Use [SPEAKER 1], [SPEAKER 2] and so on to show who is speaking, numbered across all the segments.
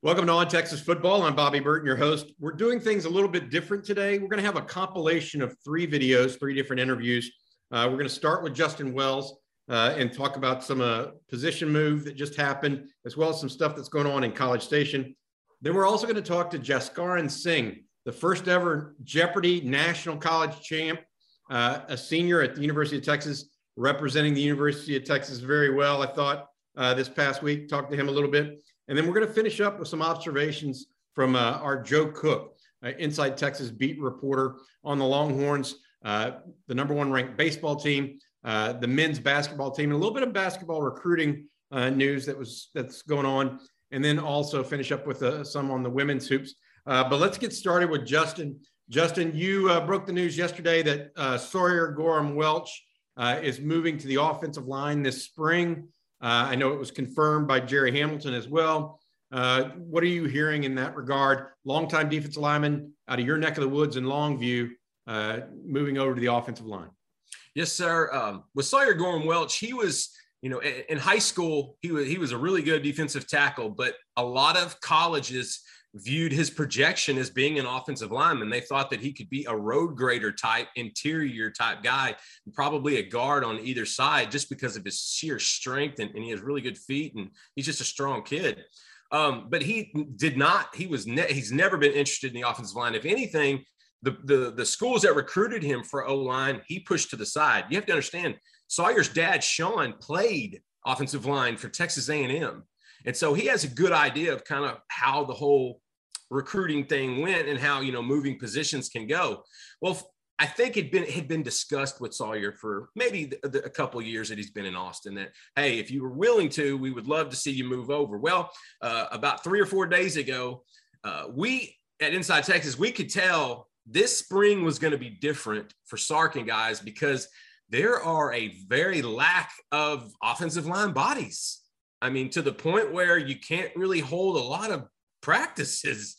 [SPEAKER 1] Welcome to On Texas Football. I'm Bobby Burton, your host. We're doing things a little bit different today. We're going to have a compilation of three videos, three different interviews. Uh, we're going to start with Justin Wells uh, and talk about some uh, position move that just happened, as well as some stuff that's going on in College Station. Then we're also going to talk to Jaskaran Singh, the first ever Jeopardy National College champ, uh, a senior at the University of Texas, representing the University of Texas very well. I thought uh, this past week, talked to him a little bit. And then we're going to finish up with some observations from uh, our Joe Cook, uh, Inside Texas beat reporter on the Longhorns, uh, the number one ranked baseball team, uh, the men's basketball team, and a little bit of basketball recruiting news that was that's going on, and then also finish up with some on the women's hoops. but let's get started with Justin. Justin, you broke the news yesterday that Sawyer Goram-Welch is moving to the offensive line this spring. Uh, I know it was confirmed by Jerry Hamilton as well. Uh, what are you hearing in that regard? Longtime defensive lineman out of your neck of the woods in Longview, uh, moving over to the offensive line.
[SPEAKER 2] Yes, sir. Um, with Sawyer Goram-Welch, he was, you know, in high school, he was he was a really good defensive tackle, but a lot of colleges viewed his projection as being an offensive lineman. They thought that he could be a road grader type, interior type guy, probably a guard on either side just because of his sheer strength and, and he has really good feet and he's just a strong kid. Um, but he did not, he was, ne- he's never been interested in the offensive line. If anything, the, the, the schools that recruited him for O line, he pushed to the side. You have to understand Sawyer's dad, Sean, played offensive line for Texas A&M. And so he has a good idea of kind of how the whole recruiting thing went and how, you know, moving positions can go. Well, I think it been had been discussed with Sawyer for maybe the, the, a couple years that he's been in Austin. That hey, if you were willing to, we would love to see you move over. Well, uh, about three or four days ago, uh, we at Inside Texas we could tell this spring was going to be different for Sark and guys because there are a very lack of offensive line bodies. I mean, to the point where you can't really hold a lot of practices.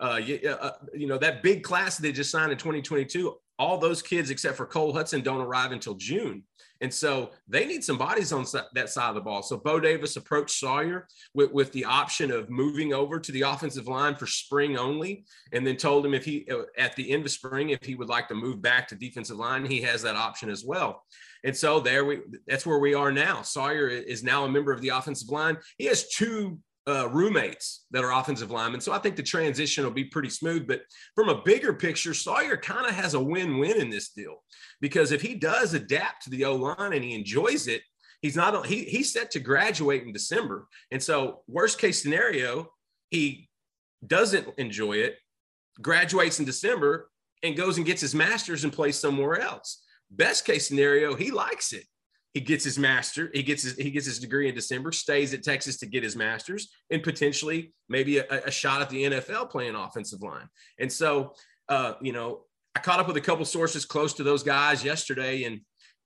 [SPEAKER 2] Uh, you, uh, you know, that big class they just signed in 2022, all those kids except for Cole Hudson don't arrive until June. And so they need some bodies on that side of the ball. So Bo Davis approached Sawyer with, with the option of moving over to the offensive line for spring only, and then told him if he, uh, at the end of spring, if he would like to move back to defensive line, he has that option as well. And so there we, that's where we are now. Sawyer is now a member of the offensive line. He has two uh, roommates that are offensive linemen. So I think the transition will be pretty smooth. But from a bigger picture, Sawyer kind of has a win win in this deal because if he does adapt to the O line and he enjoys it, he's not he, he's set to graduate in December. And so, worst case scenario, he doesn't enjoy it, graduates in December, and goes and gets his master's and plays somewhere else. Best case scenario, he likes it he gets his master he gets his he gets his degree in december stays at texas to get his master's and potentially maybe a, a shot at the nfl playing offensive line. And so uh, you know i caught up with a couple sources close to those guys yesterday and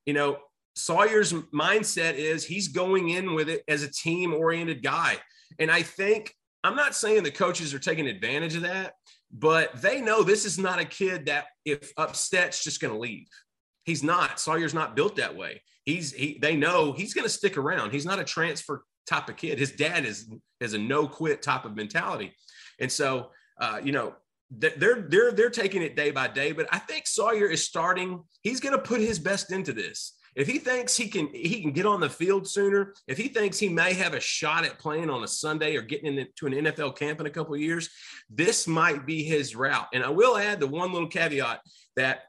[SPEAKER 2] you know sawyer's mindset is he's going in with it as a team oriented guy. And i think i'm not saying the coaches are taking advantage of that but they know this is not a kid that if upset's just going to leave. He's not. Sawyer's not built that way he's he they know he's going to stick around. He's not a transfer type of kid. His dad is is a no quit type of mentality, and so uh, you know they're they're they're taking it day by day. But I think Sawyer is starting. He's going to put his best into this. If he thinks he can he can get on the field sooner, if he thinks he may have a shot at playing on a Sunday or getting into an NFL camp in a couple years, this might be his route. And I will add the one little caveat that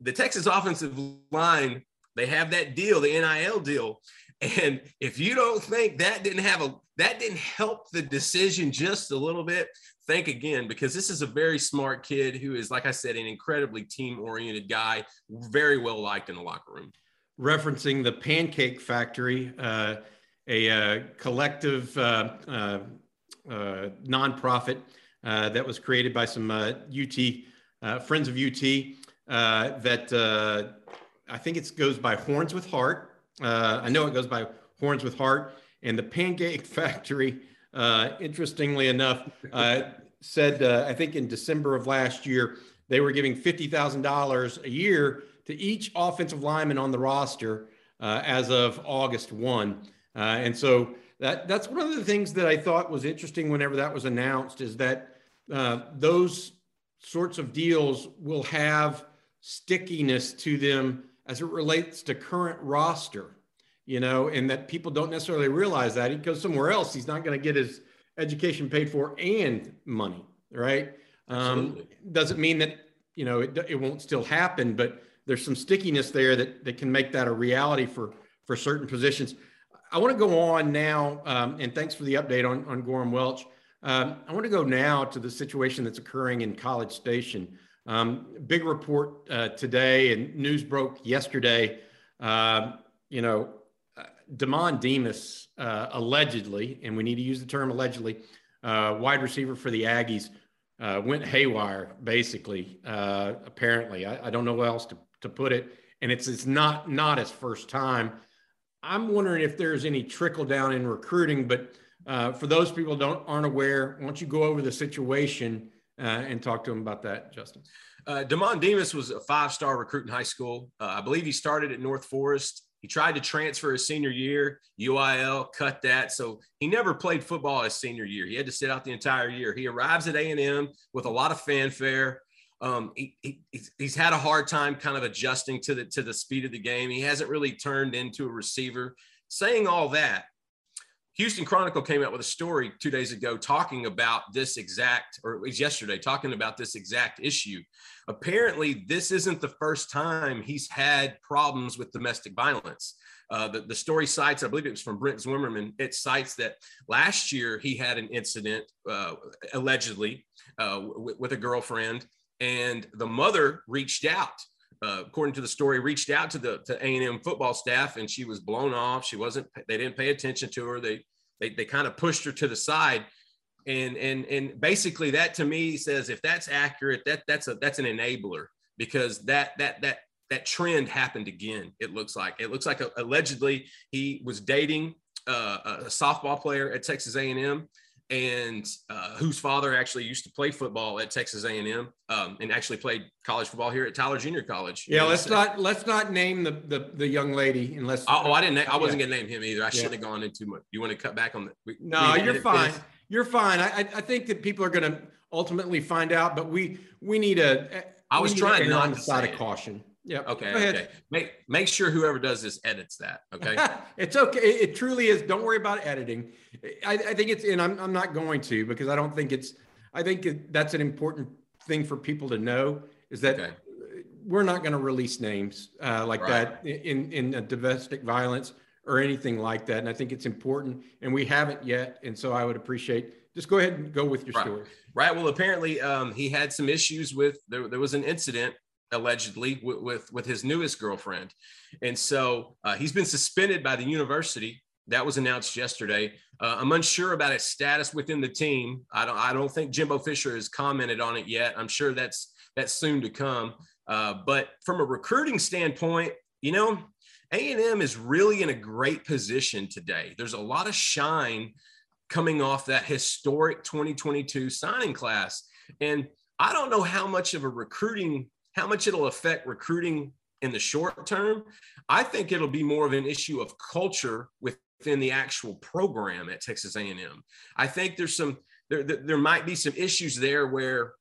[SPEAKER 2] the Texas offensive line they have that deal, the NIL deal. And if you don't think that didn't have a that didn't help the decision just a little bit, think again because this is a very smart kid who is, like I said, an incredibly team oriented guy, very well liked in the locker room.
[SPEAKER 1] Referencing the Pancake Factory, uh, a uh, collective uh, uh, uh nonprofit uh, that was created by some UT friends of UT that I think it goes by Horns with Heart. I know it goes by Horns with Heart. And the Pancake Factory, uh, interestingly enough, uh, said, uh, I think in December of last year, they were giving $50,000 a year to each offensive lineman on the roster uh, as of August 1. Uh, and so that, that's one of the things that I thought was interesting whenever that was announced is that uh, those sorts of deals will have stickiness to them as it relates to current roster you know, and that people don't necessarily realize that he goes somewhere else. He's not going to get his education paid for and money, right? Um, doesn't mean that, you know, it, it won't still happen, but there's some stickiness there that, that can make that a reality for, for certain positions. I want to go on now, um, and thanks for the update on, on Goram-Welch. Um, I want to go now to the situation that's occurring in College Station. Um, big report uh, today, and news broke yesterday. Uh, you know, Demond Demas uh, allegedly, and we need to use the term allegedly, uh, wide receiver for the Aggies, uh, went haywire. Basically, uh, apparently, I, I, don't know what else to, to put it, and it's it's not not his first time. I'm wondering if there's any trickle down in recruiting, but uh, for those people don't aren't aware, once you go over the situation uh, and talk to him about that, Justin?
[SPEAKER 2] Uh, Demond Demas was a five-star recruit in high school. I believe he started at North Forest he tried to transfer his senior year, UIL cut that, so he never played football his senior year. He had to sit out the entire year. He arrives at A and M with a lot of fanfare. Um, he, he, he's had a hard time kind of adjusting to the to the speed of the game. He hasn't really turned into a receiver. Saying all that, Houston Chronicle came out with a story two days ago talking about this exact, or at least yesterday, talking about this exact issue. Apparently, this isn't the first time he's had problems with domestic violence. Uh, the, the story cites, I believe it was from Brent Zwerneman, it cites that last year he had an incident, uh, allegedly, uh, w- with a girlfriend, and the mother reached out uh, according to the story, reached out to the to A and M football staff, and she was blown off. She wasn't. They didn't pay attention to her. They they they kind of pushed her to the side, and and and basically that to me says if that's accurate, that that's a that's an enabler because that that that that trend happened again. It looks like it looks like a, allegedly he was dating uh, a softball player at Texas A and M and uh, whose father actually used to play football at Texas A&M um, and actually played college football here at Tyler Junior College.
[SPEAKER 1] Yeah, let's not let's not name the the, the young lady unless.
[SPEAKER 2] Oh, oh I didn't. I wasn't yeah. gonna name him either. I shouldn't have gone into much. You want to cut back on the?
[SPEAKER 1] We, no, we you're fine. You're fine. I I think that people are gonna ultimately find out, but we we need a.
[SPEAKER 2] I was trying not to
[SPEAKER 1] side of caution. Yeah.
[SPEAKER 2] Okay. Okay. Make make sure whoever does this edits that. Okay.
[SPEAKER 1] it's okay. It, truly is. Don't worry about editing. I, I, think it's, and I'm I'm not going to because I don't think it's. I think it, that's an important thing for people to know is that okay. we're not going to release names uh, like right. that in in domestic violence or anything like that. And I think it's important, and we haven't yet. And so I would appreciate just go ahead and go with your
[SPEAKER 2] right.
[SPEAKER 1] story.
[SPEAKER 2] Right. Well, apparently um, he had some issues with there. There was an incident allegedly with, with, with his newest girlfriend. And so uh, he's been suspended by the university. That was announced yesterday. Uh, I'm unsure about his status within the team. I don't, I don't think Jimbo Fisher has commented on it yet. I'm sure that's, that's soon to come. Uh, but from a recruiting standpoint, you know, A&M is really in a great position today. There's a lot of shine coming off that historic 2022 signing class. And I don't know how much of a recruiting how much it'll affect recruiting in the short term, I think it'll be more of an issue of culture within the actual program at Texas A&M. I think there's some there, there might be some issues there where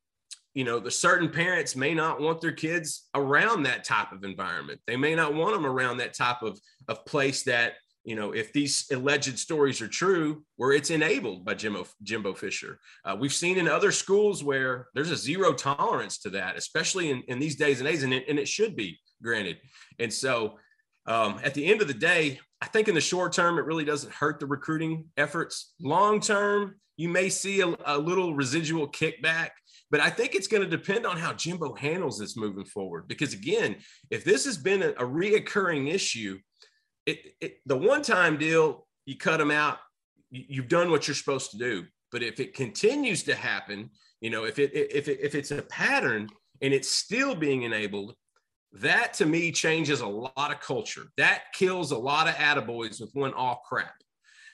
[SPEAKER 2] you know the certain parents may not want their kids around that type of environment they may not want them around that type of, of place that you know, if these alleged stories are true, where it's enabled by Jimbo, Jimbo Fisher. Uh, we've seen in other schools where there's a zero tolerance to that, especially in, in these days and days, and it, and it should be granted. And so um, at the end of the day, I think in the short term, it really doesn't hurt the recruiting efforts. Long term, you may see a, a little residual kickback. But I think it's going to depend on how Jimbo handles this moving forward. Because again, if this has been a, a reoccurring issue, it, it, the one time deal, you cut them out, you've done what you're supposed to do. But if it continues to happen, you know, if it if it if it's a pattern and it's still being enabled, that to me changes a lot of culture. That kills a lot of attaboys with one off crap.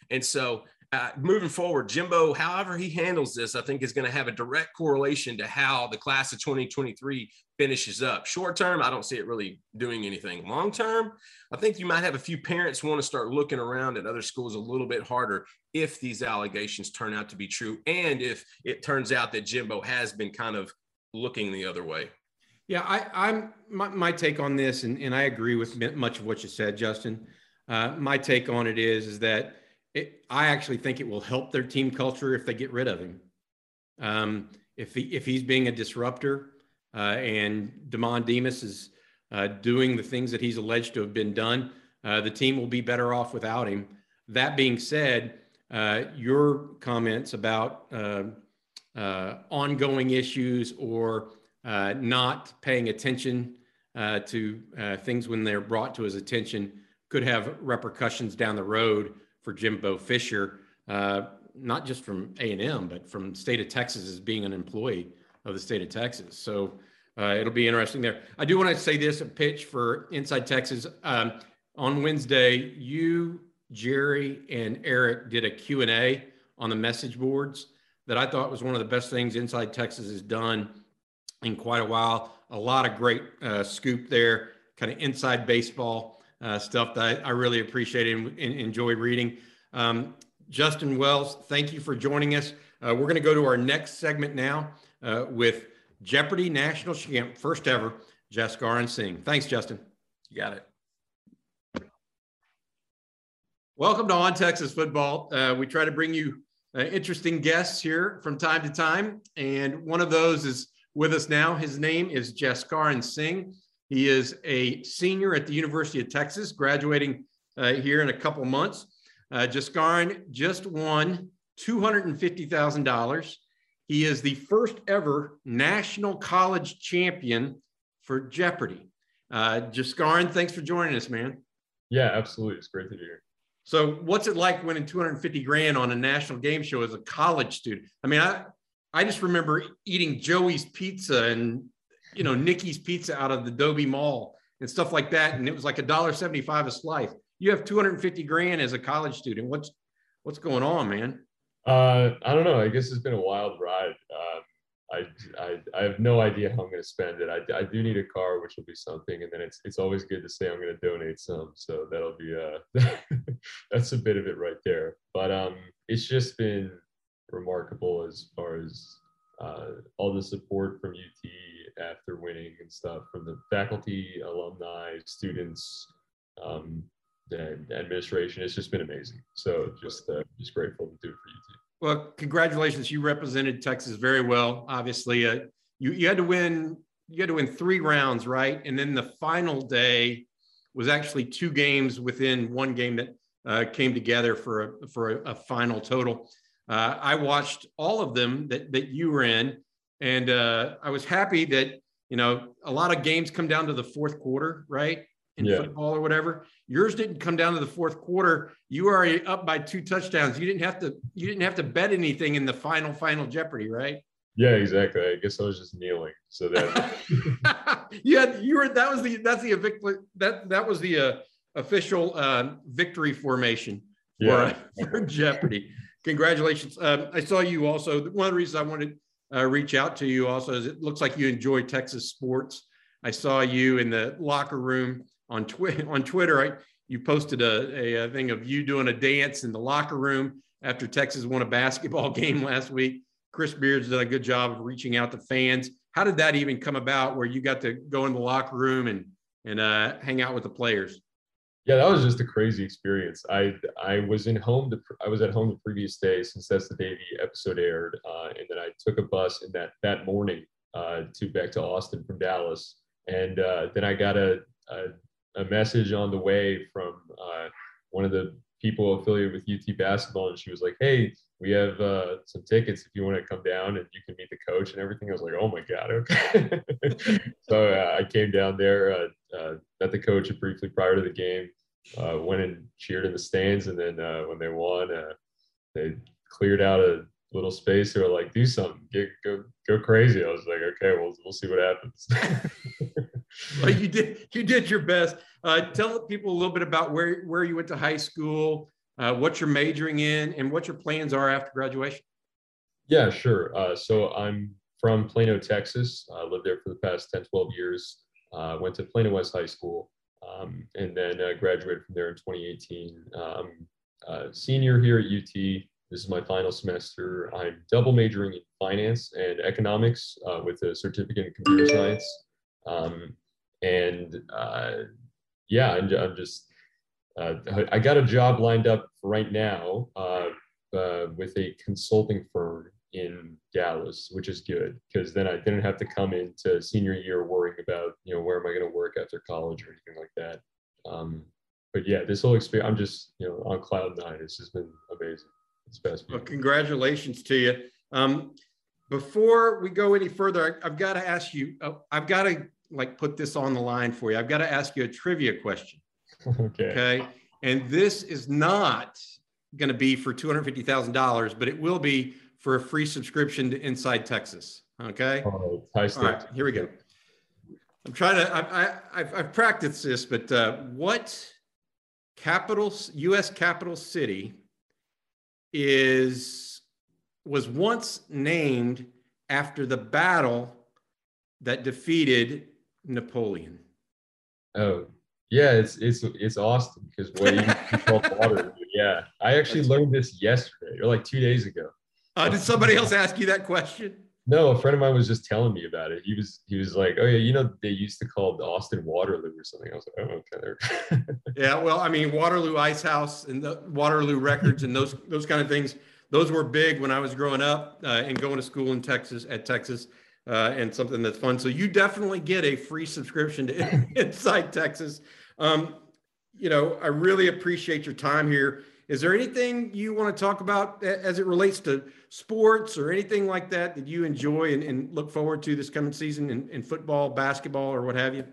[SPEAKER 2] And so uh, moving forward, Jimbo, however he handles this, I think is going to have a direct correlation to how the class of 2023 finishes up. Short term, I don't see it really doing anything. Long term, I think you might have a few parents want to start looking around at other schools a little bit harder if these allegations turn out to be true and if it turns out that Jimbo has been kind of looking the other way.
[SPEAKER 1] Yeah, I, am my, my, take on this, and, and I agree with much of what you said, Justin. Uh, my take on it is is that it, I actually think it will help their team culture if they get rid of him. Um, if he, if he's being a disruptor uh, and Demond Demas is uh, doing the things that he's alleged to have been done, uh, the team will be better off without him. That being said, uh, your comments about uh, uh, ongoing issues or not paying attention to things when they're brought to his attention could have repercussions down the road for Jimbo Fisher, uh, not just from A and M, but from state of Texas as being an employee of the state of Texas. So uh, it'll be interesting there. I do want to say this: a pitch for Inside Texas um, on Wednesday. You, Jerry, and Eric did a Q and A on the message boards that I thought was one of the best things Inside Texas has done in quite a while. A lot of great uh, scoop there, kind of inside baseball uh, stuff that I, I, really appreciate and, and enjoy reading. Um, Justin Wells, thank you for joining us. Uh, we're going to go to our next segment now uh, with Jeopardy National Champ, first ever, Jaskaran Singh. Thanks, Justin.
[SPEAKER 2] You got it.
[SPEAKER 1] Welcome to On Texas Football. Uh, we try to bring you uh, interesting guests here from time to time, and one of those is with us now. His name is Jaskaran Singh. He is a senior at the University of Texas, graduating uh, here in a couple months. Uh, Jaskaran just won $250,000. He is the first ever national college champion for Jeopardy. Uh, Jaskaran, thanks for joining us, man.
[SPEAKER 3] Yeah, absolutely. It's great to be here.
[SPEAKER 1] So, what's it like winning 250 grand on a national game show as a college student? I mean, I I just remember eating Joey's pizza and you know, Nikki's Pizza out of the Dobie Mall and stuff like that. And it was like a dollar seventy-five a slice. You have 250 grand as a college student. What's what's going on, man?
[SPEAKER 3] Uh, I don't know. I guess it's been a wild ride. Um, I, I, I have no idea how I'm going to spend it. I, I do need a car, which will be something, and then it's it's always good to say I'm going to donate some. So that'll be uh that's a bit of it right there. But um, it's just been remarkable as far as uh, all the support from UT after winning and stuff from the faculty, alumni, students, um, and administration. It's just been amazing. So just uh, just grateful to do it for UT.
[SPEAKER 1] Well, congratulations! You represented Texas very well. Obviously, uh, you you had to win. You had to win three rounds, right? And then the final day was actually two games within one game that uh, came together for a for a, a final total. Uh, I watched all of them that that you were in, and uh, I was happy that you know a lot of games come down to the fourth quarter, right? In yeah. football or whatever. Yours didn't come down to the fourth quarter. You were already up by two touchdowns. You didn't have to. You didn't have to bet anything in the final final Jeopardy, right?
[SPEAKER 3] Yeah, exactly. I guess I was just kneeling. So that
[SPEAKER 1] you had you were that was the that's the evict that that was the uh, official uh, victory formation for, yeah. for Jeopardy. Congratulations. Um, I saw you also. One of the reasons I wanted uh, reach out to you also it looks like you enjoy Texas sports. I saw you in the locker room on Twitter. On Twitter, I, you posted a, a, thing of you doing a dance in the locker room after Texas won a basketball game last week. Chris Beard's done a good job of reaching out to fans. How did that even come about, where you got to go in the locker room and and uh, hang out with the players?
[SPEAKER 3] Yeah, that was just a crazy experience. I I was in home. The, I was at home the previous day since that's the day the episode aired, uh, and then I took a bus in that that morning uh, to back to Austin from Dallas, and uh, then I got a, a, a message on the way from uh, one of the people affiliated with UT basketball, and she was like, "Hey, we have uh, some tickets if you want to come down and you can meet the coach and everything." I was like, "Oh my god, okay." so uh, I came down there, uh, uh, met the coach briefly prior to the game, uh, went and cheered in the stands, and then uh, when they won, uh, they cleared out a little space. They were like, "Do something, Get, go go crazy." I was like, "Okay, we'll we'll see what happens."
[SPEAKER 1] well, you did you did your best. Uh, tell people a little bit about where where you went to high school, uh, what you're majoring in, and what your plans are after graduation.
[SPEAKER 3] Yeah, sure. Uh, so I'm from Plano, Texas. I lived there for the past 10, 12 years. Uh, went to Plano West High School, um, and then uh, graduated from there in 2018. I'm uh, senior here at UT. This is my final semester. I'm double majoring in finance and economics uh, with a certificate in computer science. Um, and uh, yeah, I'm, I'm just, uh, I got a job lined up right now uh, with a consulting firm in Dallas, which is good because then I didn't have to come into senior year worrying about, you know, where am I going to work after college or anything like that. Um, but yeah, this whole experience, I'm just, you know, on cloud nine. It's just been amazing. It's best.
[SPEAKER 1] Well, congratulations to you. Um, before we go any further, I, have got to ask you, uh, I've got to like put this on the line for you. I've got to ask you a trivia question.
[SPEAKER 3] okay.
[SPEAKER 1] Okay. And this is not going to be for $250,000, but it will be for a free subscription to Inside Texas. Okay.
[SPEAKER 3] Oh, All right.
[SPEAKER 1] Here we go. I'm trying to, I, I, have practiced this, but uh, what capital, U.S. capital city is was once named after the battle that defeated Napoleon.
[SPEAKER 3] Oh, yeah, it's it's it's Austin because what you call water. Yeah, I actually That's learned this yesterday or like two days ago.
[SPEAKER 1] Uh, did somebody else ask you that question?
[SPEAKER 3] No, a friend of mine was just telling me about it. He was he was like, "Oh yeah, you know they used to call the Austin Waterloo or something." I was like, "Oh
[SPEAKER 1] okay." yeah, well, I mean Waterloo Ice House and the Waterloo Records and those those kind of things. Those were big when I was growing up uh, and going to school in Texas at Texas, uh, and something that's fun. So you definitely get a free subscription to Inside Texas. Um, you know, I really appreciate your time here. Is there anything you want to talk about as it relates to sports or anything like that that you enjoy and, and look forward to this coming season in, in, football, basketball, or what have you?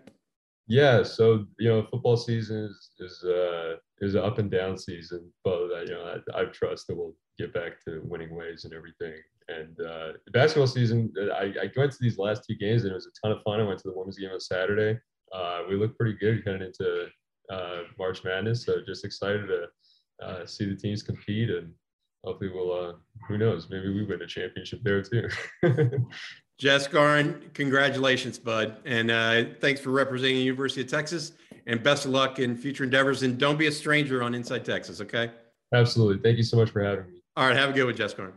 [SPEAKER 3] Yeah, so you know, football season is is uh, is an up and down season, but uh, you know, I, I trust that we'll get back to winning ways and everything. And uh, basketball season, I, I went to these last two games and it was a ton of fun. I went to the women's game on Saturday. Uh, we looked pretty good heading into uh, March Madness, so just excited to uh, see the teams compete, and hopefully we'll. Uh, who knows? Maybe we win a championship there too.
[SPEAKER 1] Jess Garin, congratulations, bud, and uh, thanks for representing the University of Texas. And best of luck in future endeavors. And don't be a stranger on Inside Texas, okay?
[SPEAKER 3] Absolutely. Thank you so much for having me.
[SPEAKER 1] All right, have a good one, Jaskaran.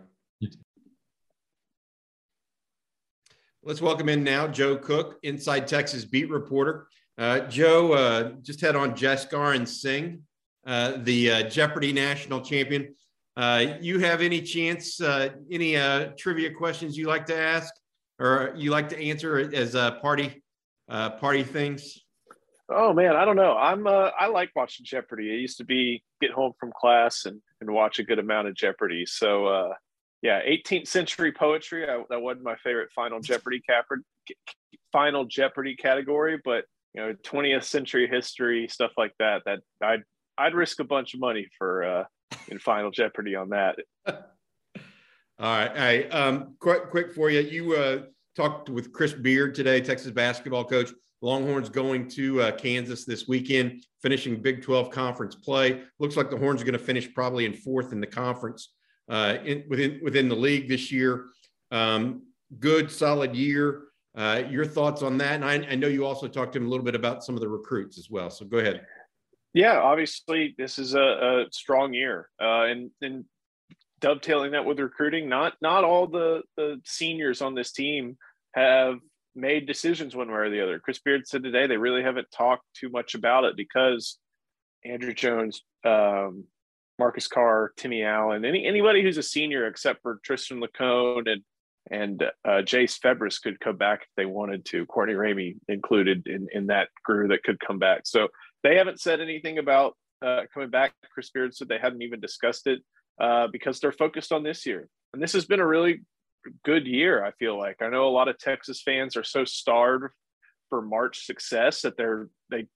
[SPEAKER 1] Let's welcome in now Joe Cook, Inside Texas beat reporter. Uh, Joe, uh, just had on Jaskaran Singh uh, the uh, Jeopardy national champion. Uh, you have any chance, any trivia questions you like to ask or you like to answer as party party things?
[SPEAKER 4] Oh man, I don't know. I'm uh, I like watching Jeopardy. I used to be get home from class and, and watch a good amount of Jeopardy. So uh, yeah, 18th century poetry. I, that wasn't my favorite Final Jeopardy capper, Final Jeopardy category, but you know, 20th century history stuff like that. That I I'd risk a bunch of money for uh, in Final Jeopardy on that.
[SPEAKER 1] All right, hey, um, quick, quick for you. You uh, talked with Chris Beard today, Texas basketball coach. Longhorns going to uh, Kansas this weekend, finishing Big 12 conference play. Looks like the Horns are going to finish probably in fourth in the conference uh, in, within within the league this year. Um, good, solid year. Uh, your thoughts on that? And I, I, know you also talked to him a little bit about some of the recruits as well. So go ahead.
[SPEAKER 4] Yeah, obviously this is a, a strong year, uh, and and dovetailing that with recruiting. Not not all the the seniors on this team have made decisions one way or the other. Chris Beard said today they really haven't talked too much about it because Andrew Jones, um, Marcus Carr, Timmy Allen, any anybody who's a senior except for Tristan Lacone and and uh, Jase Febres could come back if they wanted to. Courtney Ramey included in in that crew that could come back. So they haven't said anything about uh, coming back. Chris Beard said they hadn't even discussed it uh, because they're focused on this year. And this has been a really good year, I feel like. I know a lot of Texas fans are so starved for March success that they're they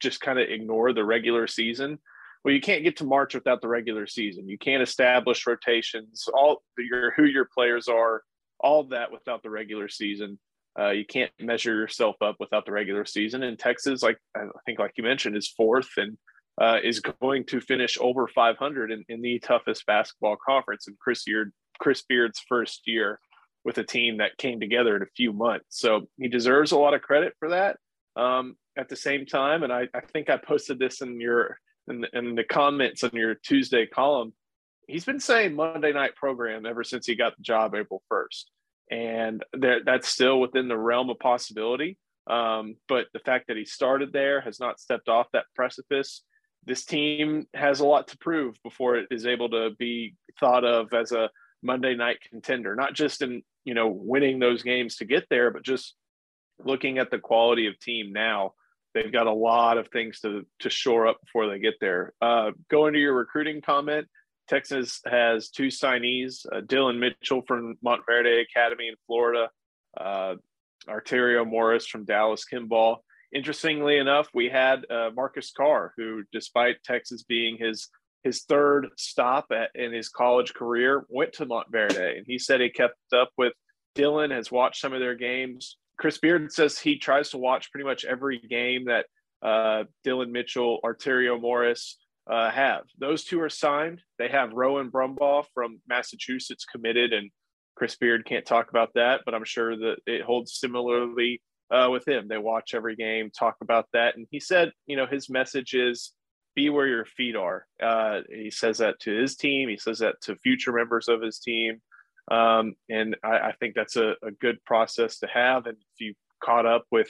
[SPEAKER 4] just kind of ignore the regular season. Well, you can't get to March without the regular season. You can't establish rotations, all your who your players are, all that without the regular season. Uh, you can't measure yourself up without the regular season. And Texas, like I think, like you mentioned, is fourth and uh, is going to finish over 500 in, in the toughest basketball conference in Chris Beard, Chris Beard's first year with a team that came together in a few months. So he deserves a lot of credit for that. Um, at the same time, and I, I think I posted this in your in in the comments on your Tuesday column. He's been saying Monday night program ever since he got the job April 1st and that that's still within the realm of possibility. Um, but the fact that he started there has not stepped off that precipice. This team has a lot to prove before it is able to be thought of as a Monday night contender, not just in you know winning those games to get there, but just looking at the quality of team now. They've got a lot of things to to shore up before they get there. Uh, going to your recruiting comment, Texas has two signees, uh, Dillon Mitchell from Montverde Academy in Florida, uh, Arterio Morris from Dallas Kimball. Interestingly enough, we had uh, Marcus Carr, who, despite Texas being his his third stop at, in his college career, went to Montverde, and he said he kept up with Dillon, has watched some of their games. Chris Beard says he tries to watch pretty much every game that uh, Dillon Mitchell, Arterio Morris, uh, have. Those two are signed. They have Rowan Brumbaugh from Massachusetts committed, and Chris Beard can't talk about that, but I'm sure that it holds similarly uh, with him. They watch every game, talk about that, and he said, you know, his message is be where your feet are. Uh, he says that to his team. He says that to future members of his team, um, and I, I, think that's a, a good process to have. And if you caught up with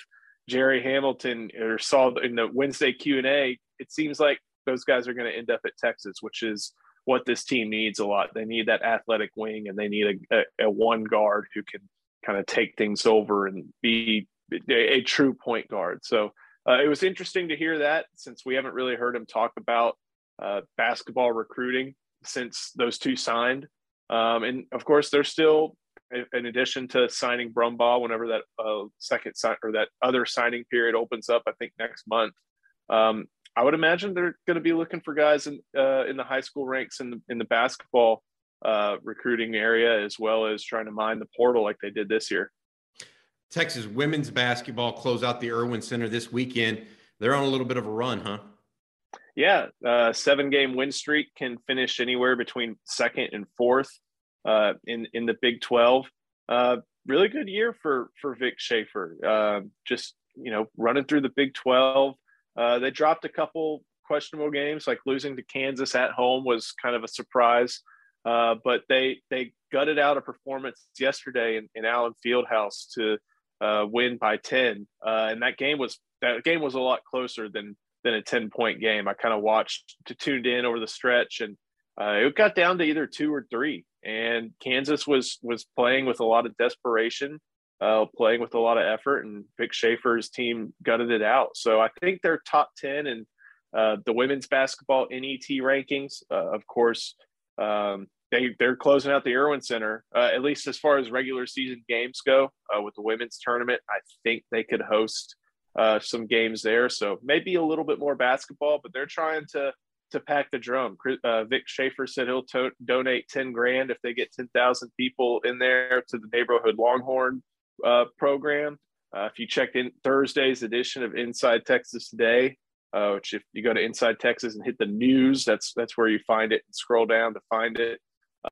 [SPEAKER 4] Jerry Hamilton or saw in the Wednesday Q and A, it seems like those guys are going to end up at Texas, which is what this team needs a lot. They need that athletic wing and they need a, a, a one guard who can kind of take things over and be a, a true point guard. So uh, it was interesting to hear that since we haven't really heard him talk about uh, basketball recruiting since those two signed. Um, and of course, they're still, in addition to signing Brumbaugh, whenever that uh, second sign or that other signing period opens up, I think next month, um, I would imagine they're going to be looking for guys in uh, in the high school ranks in the, in the basketball uh, recruiting area as well as trying to mine the portal like they did this year.
[SPEAKER 1] Texas women's basketball close out the Erwin Center this weekend. They're on a little bit of a run, huh?
[SPEAKER 4] Yeah, uh, seven game win streak can finish anywhere between second and fourth uh, in in the Big Twelve. Uh, really good year for for Vic Schaefer. Uh, just you know running through the Big Twelve. Uh, they dropped a couple questionable games, like losing to Kansas at home was kind of a surprise. Uh, but they they gutted out a performance yesterday in, in Allen Fieldhouse to uh, win by ten, uh, and that game was that game was a lot closer than than a ten point game. I kind of watched to tuned in over the stretch, and uh, it got down to either two or three. And Kansas was was playing with a lot of desperation uh, playing with a lot of effort, and Vic Schaefer's team gutted it out. So I think they're top 10 in uh, the women's basketball NET rankings. Uh, of course, um, they, they're closing out the Erwin Center, uh, at least as far as regular season games go uh, with the women's tournament. I think they could host uh, some games there. So maybe a little bit more basketball, but they're trying to to pack the drum. Uh, Vic Schaefer said he'll to- donate 10 grand if they get 10,000 people in there to the neighborhood Longhorn uh, program. Uh, if you checked in Thursday's edition of Inside Texas Today, uh, which if you go to Inside Texas and hit the news, that's that's where you find it scroll down to find it.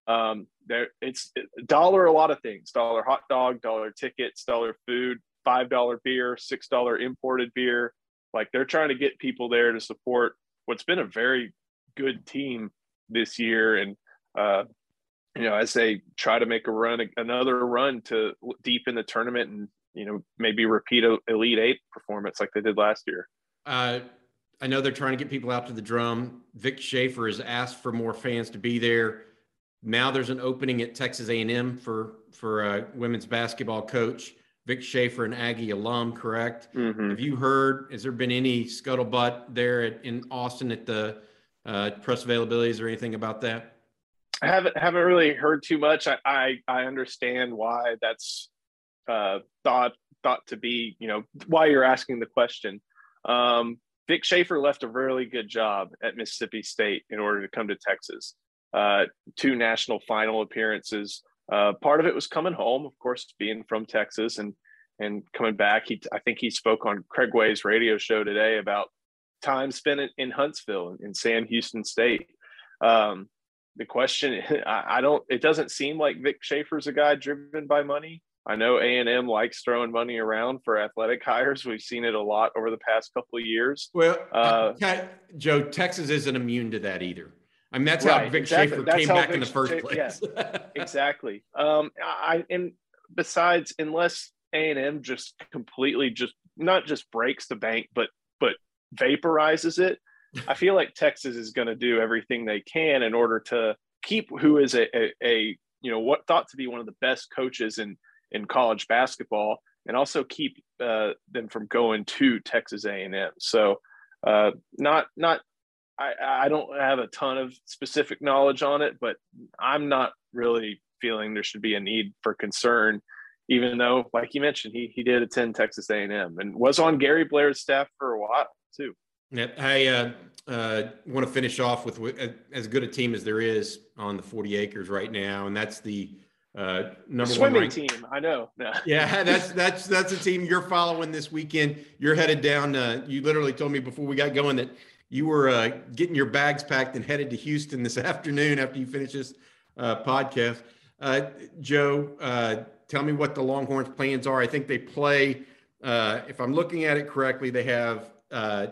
[SPEAKER 4] Um, there, it's dollar a lot of things: dollar hot dog, dollar tickets, dollar food, five dollar beer, six dollar imported beer. Like they're trying to get people there to support what's been a very good team this year, and uh, you know, as they try to make a run, another run to deep in the tournament and, you know, maybe repeat a Elite Eight performance like they did last year.
[SPEAKER 1] Uh, I know they're trying to get people out to the drum. Vic Schaefer has asked for more fans to be there. Now there's an opening at Texas A&M for for a women's basketball coach. Vic Schaefer, an Aggie alum, correct?
[SPEAKER 4] Mhm.
[SPEAKER 1] Have you heard? Has there been any scuttlebutt there at, in Austin at the uh, press availabilities or anything about that?
[SPEAKER 4] I haven't haven't really heard too much. I I, I understand why that's uh, thought thought to be. You know why you're asking the question. Um, Vic Schaefer left a really good job at Mississippi State in order to come to Texas. Uh, two national final appearances. Uh, part of it was coming home, of course, being from Texas and and coming back. He, I think he spoke on Craig Way's radio show today about time spent in, in Huntsville in Sam Houston State. Um, the question, I, I don't. It doesn't seem like Vic Schaefer's a guy driven by money. I know A and M likes throwing money around for athletic hires. We've seen it a lot over the past couple of years.
[SPEAKER 1] Well,
[SPEAKER 4] Uh,
[SPEAKER 1] Joe, Texas isn't immune to that either. I mean, that's how Vic
[SPEAKER 4] exactly.
[SPEAKER 1] Schaefer
[SPEAKER 4] That's
[SPEAKER 1] came back
[SPEAKER 4] Vic
[SPEAKER 1] in the first
[SPEAKER 4] Scha-
[SPEAKER 1] place.
[SPEAKER 4] exactly. Um, I and besides, unless A and M just completely just not just breaks the bank, but but vaporizes it, I feel like Texas is going to do everything they can in order to keep who is a, a, a you know what thought to be one of the best coaches in in college basketball, and also keep uh, them from going to Texas A and M. So uh, not not I, I don't have a ton of specific knowledge on it, but I'm not really feeling there should be a need for concern, even though, like you mentioned, he he did attend Texas A&M and was on Gary Blair's staff for a while too.
[SPEAKER 1] Yeah, I uh, uh, want to finish off with uh, as good a team as there is on the 40 acres right now, and that's the uh, number
[SPEAKER 4] Swimming
[SPEAKER 1] one
[SPEAKER 4] team, I know. No.
[SPEAKER 1] Yeah, that's that's that's a team you're following this weekend. You're headed down. Uh, you literally told me before we got going that you were uh, getting your bags packed and headed to Houston this afternoon after you finish this uh, podcast. Uh, Joe, uh, tell me what the Longhorns' plans are. I think they play. Uh, if I'm looking at it correctly, they have uh,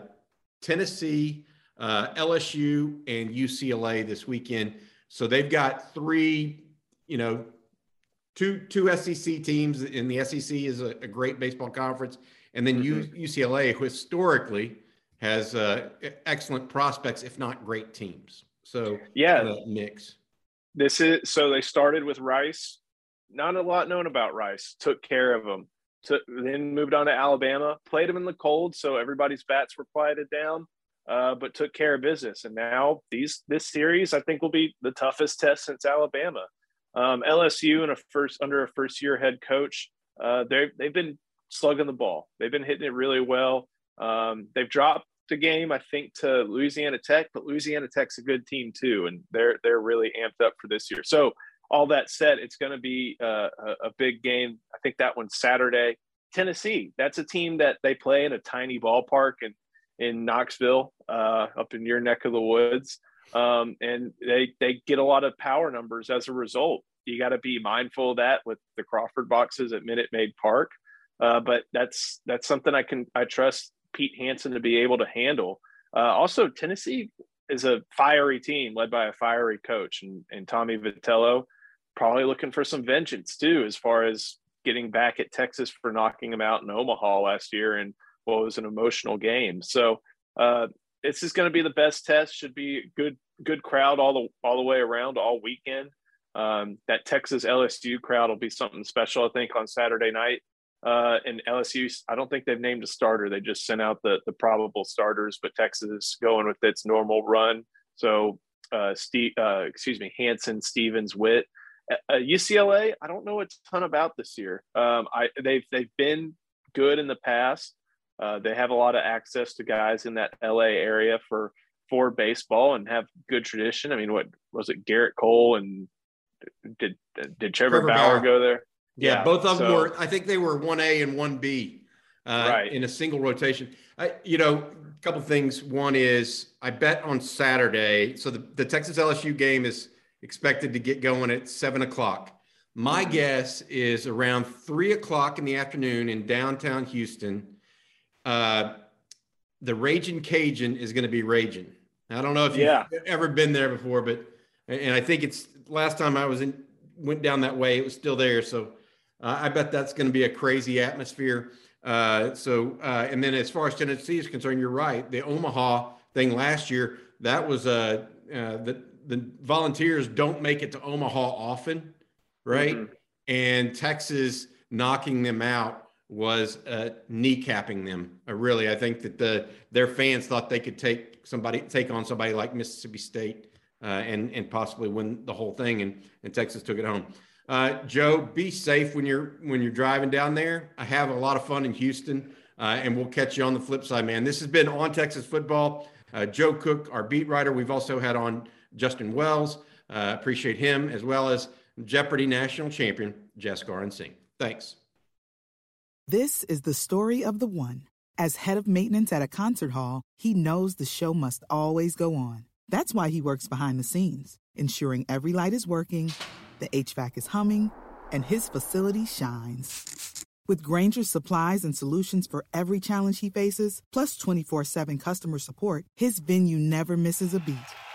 [SPEAKER 1] Tennessee, uh, LSU, and UCLA this weekend. So they've got three, you know, two two SEC teams, and the SEC is a, a great baseball conference, and then U, UCLA historically has uh, excellent prospects, if not great teams. So
[SPEAKER 4] Yeah,
[SPEAKER 1] uh, mix.
[SPEAKER 4] this is so they started with Rice. Not a lot known about Rice. Took care of them. Took, then moved on to Alabama. Played them in the cold, so everybody's bats were quieted down. Uh, but took care of business, and now these this series I think will be the toughest test since Alabama. Um, LSU and a first under a first year head coach, uh, they they've been slugging the ball. They've been hitting it really well. Um, they've dropped the game, I think, to Louisiana Tech, but Louisiana Tech's a good team too, and they're they're really amped up for this year. So all that said, it's going to be uh, a, a big game. I think that one's Saturday. Tennessee, that's a team that they play in a tiny ballpark in in Knoxville, uh, up in your neck of the woods, um, and they they get a lot of power numbers as a result. You got to be mindful of that with the Crawford boxes at Minute Maid Park, uh, but that's that's something I can I trust Pete Hansen to be able to handle. Uh, also, Tennessee is a fiery team led by a fiery coach, and, and Tommy Vitello probably looking for some vengeance too, as far as getting back at Texas for knocking them out in Omaha last year and what was an emotional game. So uh, this is going to be the best test. Should be good good crowd all the all the way around all weekend. Um, that Texas LSU crowd will be something special, I think, on Saturday night. Uh, and LSU, I don't think they've named a starter. They just sent out the the probable starters, but Texas is going with its normal run. So, uh, Steve, uh, excuse me, Hansen, Stevens, Witt, uh, UCLA. I don't know a ton about this year. Um, I they've they've been good in the past. Uh, they have a lot of access to guys in that LA area for for baseball and have good tradition. I mean, what was it? Gerrit Cole and did did Trevor,
[SPEAKER 1] Trevor
[SPEAKER 4] Bauer,
[SPEAKER 1] Bauer.
[SPEAKER 4] go there?
[SPEAKER 1] Yeah,
[SPEAKER 4] Yeah,
[SPEAKER 1] both of them were. I think they were one A and one B, uh,
[SPEAKER 4] Right.
[SPEAKER 1] in a single rotation. I, you know, a couple things. One is I bet on Saturday. So the, the Texas LSU game is expected to get going at seven o'clock. My
[SPEAKER 4] Mhm.
[SPEAKER 1] guess is around three o'clock in the afternoon in downtown Houston. Uh, the Raging Cajun is going to be raging. I don't know if you've
[SPEAKER 4] Yeah.
[SPEAKER 1] ever been there before, but and I think it's last time I was in went down that way, it was still there. So uh, I bet that's going to be a crazy atmosphere. Uh, so uh, and then as far as Tennessee is concerned, you're right. The Omaha thing last year that was uh, uh, the the Volunteers don't make it to Omaha often, right?
[SPEAKER 4] Mhm.
[SPEAKER 1] And Texas knocking them out was uh, kneecapping them. Uh, really, I think that the their fans thought they could take somebody take on somebody like Mississippi State uh, and and possibly win the whole thing, and and Texas took it home. Uh, Joe, be safe when you're when you're driving down there. I have a lot of fun in Houston, uh, and we'll catch you on the flip side, man. This has been on Texas football. Uh, Joe Cook, our beat writer. We've also had on Justin Wells. Uh, appreciate him as well as Jeopardy national champion Jaskaran Singh. Thanks.
[SPEAKER 5] This is the story of the one. As head of maintenance at a concert hall, he knows the show must always go on. That's why he works behind the scenes, ensuring every light is working, the HVAC is humming, and his facility shines. With Grainger's supplies and solutions for every challenge he faces, plus 24 7 customer support, his venue never misses a beat.